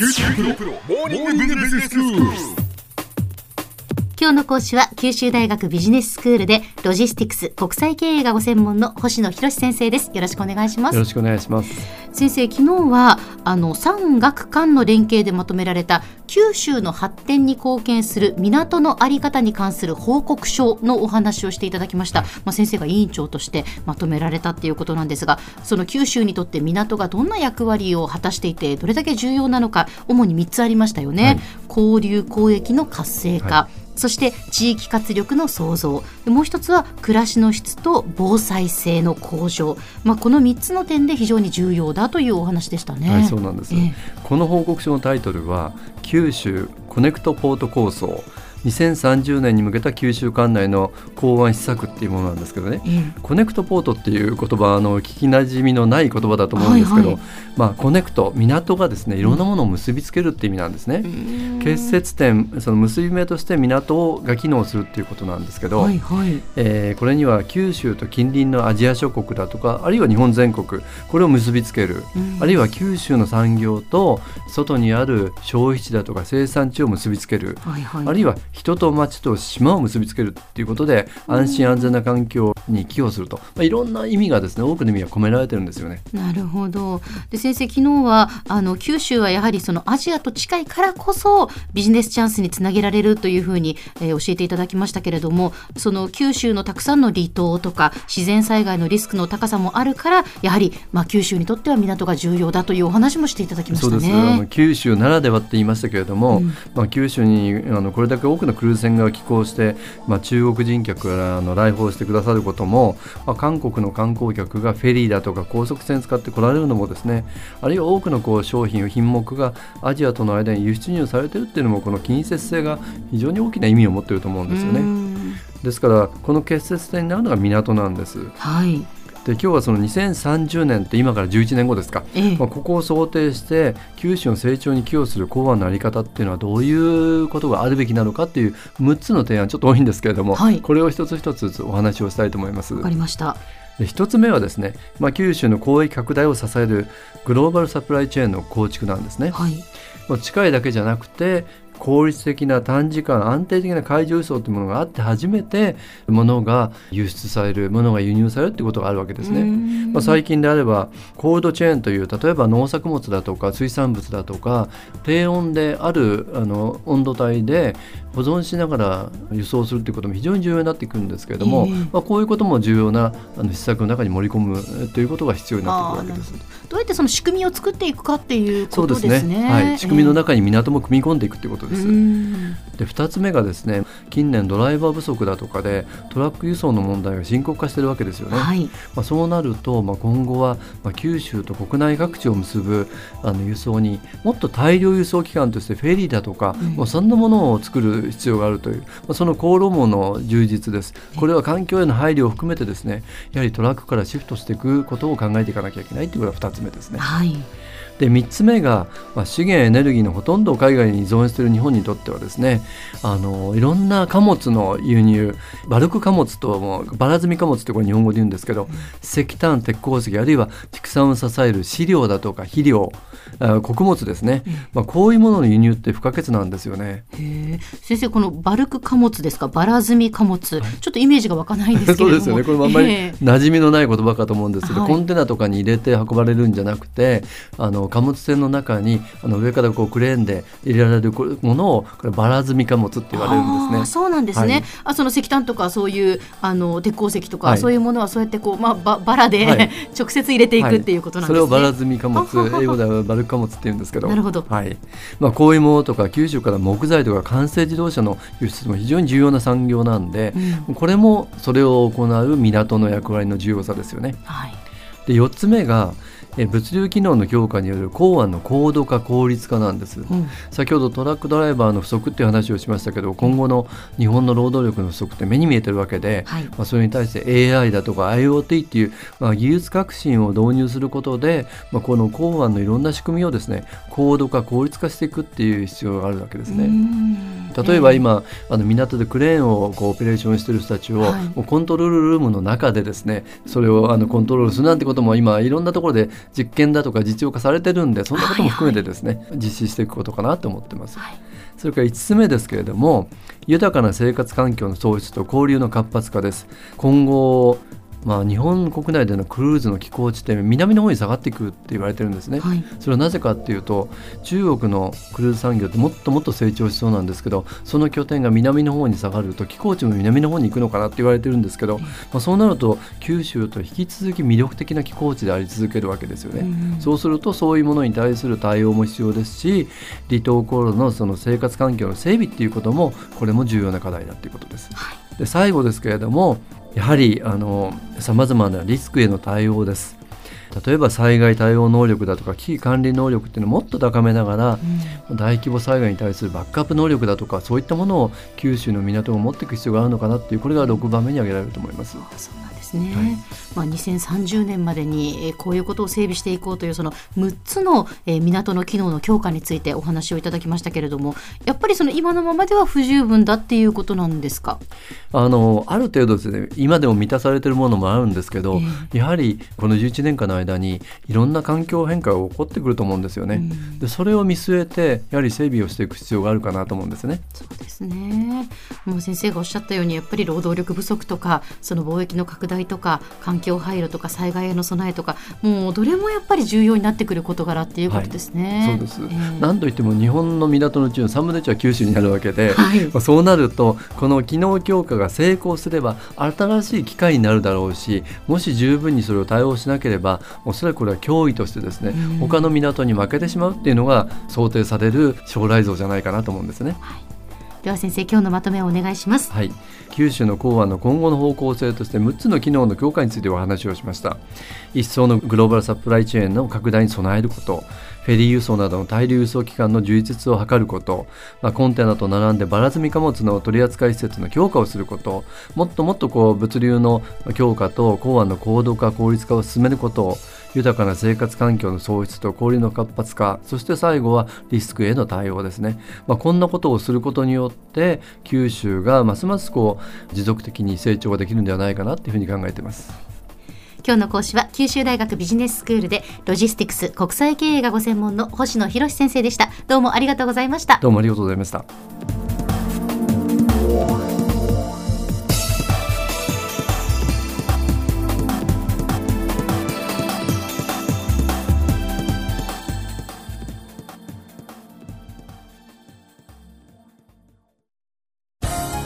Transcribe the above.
九州大学モーニングビジネススクール。今日の講師は九州大学ビジネススクールでロジスティクス国際経営がご専門の星野博先生です。よろしくお願いします。よろしくお願いします。先生昨日はあの産学官の連携でまとめられた九州の発展に貢献する港のあり方に関する報告書のお話をしていただきました、まあ、先生が委員長としてまとめられたっていうことなんですがその九州にとって港がどんな役割を果たしていてどれだけ重要なのか主に3つありましたよね、はい、交流交易の活性化、はいそして地域活力の創造。もう一つは暮らしの質と防災性の向上、まあ、この3つの点で非常に重要だというお話でしたね。はい、そうなんです、えー、この報告書のタイトルは九州コネクトポート構想2030年に向けた九州管内の港湾施策っていうものなんですけどね、うん、コネクトポートっていう言葉あの聞きなじみのない言葉だと思うんですけど、はいはい、まあ、コネクト港がですねいろんなものを結びつけるっていう意味なんですね、うん、結節点その結び目として港が機能するっていうことなんですけど、はいはい、えー、これには九州と近隣のアジア諸国だとかあるいは日本全国これを結びつける、うん、あるいは九州の産業と外にある消費地だとか生産地を結びつける、はいはい、あるいは人と町と島を結びつけるっていうことで安心安全な環境に寄与すると、まあ、いろんな意味がですね多くの意味が込められてるんですよね。なるほどで先生昨日はあの九州はやはりそのアジアと近いからこそビジネスチャンスにつなげられるというふうに、えー、教えていただきましたけれどもその九州のたくさんの離島とか自然災害のリスクの高さもあるからやはり、まあ、九州にとっては港が重要だというお話もしていただきましたね。そうです九州ならではって言いましたけれども、うん、まあ、九州にあのこれだけ多くのクルーズ船が寄港して、まあ、中国人客があの来訪してくださることも、まあ、韓国の観光客がフェリーだとか高速船使って来られるのもですねあるいは多くのこう商品品目がアジアとの間に輸出入されてるっていうのもこの近接性が非常に大きな意味を持っていると思うんですよね。ですからこの結節点になるのが港なんです。はいで今日はその2030年って今から11年後ですか、ええ、まあ、ここを想定して九州の成長に寄与する港湾の在り方っていうのはどういうことがあるべきなのかっていう6つの提案ちょっと多いんですけれども、はい、これを一つ一つお話をしたいと思います。わかりました。一つ目はですね、まあ、九州の交易拡大を支えるグローバルサプライチェーンの構築なんですね。はい、近いだけじゃなくて効率的な短時間安定的な海上輸送というものがあって初めて物が輸出される物が輸入されるということがあるわけですね。まあ、最近であればコールドチェーンという例えば農作物だとか水産物だとか低温であるあの温度帯で保存しながら輸送するということも非常に重要になってくるんですけれども、えー、まあ、こういうことも重要なあの施策の中に盛り込むということが必要になってくるわけです。どうやってその仕組みを作っていくかっていうことですね。すねはい、仕組みの中に港も組み込んでいくということです。えー、で2つ目がですね近年ドライバー不足だとかでトラック輸送の問題が深刻化しているわけですよね。はい、まあ、そうなると、まあ、今後は、まあ、九州と国内各地を結ぶあの輸送にもっと大量輸送機関としてフェリーだとか、うん、もうそんなものを作る必要があるという、まあ、その航路網の充実です。これは環境への配慮を含めてですねやはりトラックからシフトしていくことを考えていかなきゃいけないというのが2つ目ですね。はいで3つ目が、まあ、資源エネルギーのほとんどを海外に依存している日本にとってはですねあのいろんな貨物の輸入バルク貨物ともバラ積み貨物ってこれ日本語で言うんですけど、石炭鉄鉱石あるいは畜産を支える飼料だとか肥料穀物ですね、まあ、こういうものの輸入って不可欠なんですよね。先生このバルク貨物ですか？バラ積み貨物、ちょっとイメージが湧かないんですけ そうですよね。これもあんまり馴染みのない言葉かと思うんですけど、コンテナとかに入れて運ばれるんじゃなくてあの貨物船の中にあの上からこうクレーンで入れられるものをこれバラ積み貨物って言われるんですね。そうなんですね。はい、あその石炭とかそういうあの鉄鉱石とか、はい、そういうものはそうやってこうまあババラで、はい、直接入れていくっていうことなんですね。それをバラ積み貨物英語ではバル貨物って言うんですけど。なるほど。はい。まあこういうものとか九州から木材とか完成自動車の輸出も非常に重要な産業なんで、うん、これもそれを行う港の役割の重要さですよね。はい。で4つ目がえ物流機能の強化による港湾の高度化効率化なんです、うん、先ほどトラックドライバーの不足っていう話をしましたけど今後の日本の労働力の不足って目に見えてるわけで、はい、まあ、それに対して AI だとか IoT っていう、まあ、技術革新を導入することで、まあ、この港湾のいろんな仕組みをですね高度化効率化していくっていう必要があるわけですね。例えば今、あの港でクレーンをこうオペレーションしている人たちを、はい、もうコントロールルームの中でですねそれをあのコントロールするなんてことも今いろんなところで実験だとか実用化されてるんでそんなことも含めてですね、はいはい、実施していくことかなと思ってます。はい。それから5つ目ですけれども豊かな生活環境の創出と交流の活発化です。今後まあ、日本国内でのクルーズの寄港地点南の方に下がっていくって言われてるんですね、はい、それはなぜかっていうと中国のクルーズ産業ってもっともっと成長しそうなんですけどその拠点が南の方に下がると寄港地も南の方に行くのかなって言われてるんですけど、まあ、そうなると九州と引き続き魅力的な寄港地であり続けるわけですよね、うん、そうするとそういうものに対する対応も必要ですし離島航路のその生活環境の整備っていうこともこれも重要な課題だということです。はい、で最後ですけれどもやはりさまざまなリスクへの対応です。例えば災害対応能力だとか危機管理能力っていうのをもっと高めながら、うん、大規模災害に対するバックアップ能力だとかそういったものを九州の港が持っていく必要があるのかなっていうこれが6番目に挙げられると思います。そうなんですね、はい。まあ、2030年までにこういうことを整備していこうというその6つの港の機能の強化についてお話をいただきましたけれどもやっぱりその今のままでは不十分だっていうことなんですか？あのある程度ですね今でも満たされているものもあるんですけど、えー、やはりこの11年間の間にいろんな環境変化が起こってくると思うんですよね。うん、でそれを見据えてやはり整備をしていく必要があるかなと思うんですね。そうですねもう先生がおっしゃったようにやっぱり労働力不足とかその貿易の拡大とか環境配慮とか災害への備えとかもうどれもやっぱり重要になってくる事柄っていうことですね。はい、そうです、えー、なんといっても日本の港のうちの3分の1は九州になるわけで、はい、そうなるとこの機能強化が成功すれば新しい機会になるだろうしもし十分にそれを対応しなければおそらくこれは脅威としてですね、うん、他の港に負けてしまうっていうのが想定される将来像じゃないかなと思うんですね。はいでは先生今日のまとめをお願いします。はい。九州の港湾の今後の方向性として6つの機能の強化についてお話をしました。一層のグローバルサプライチェーンの拡大に備えること。フェリー輸送などの大量輸送機関の充実を図ること、まあ、コンテナと並んでばら積み貨物の取扱施設の強化をすること。もっともっとこう物流の強化と港湾の高度化効率化を進めること。豊かな生活環境の創出と交流の活発化。そして最後はリスクへの対応ですね、まあ、こんなことをすることによって九州がますますこう持続的に成長ができるんではないかなというふうに考えています。今日の講師は九州大学ビジネススクールでロジスティクス国際経営がご専門の星野博先生でした。どうもありがとうございました。どうもありがとうございました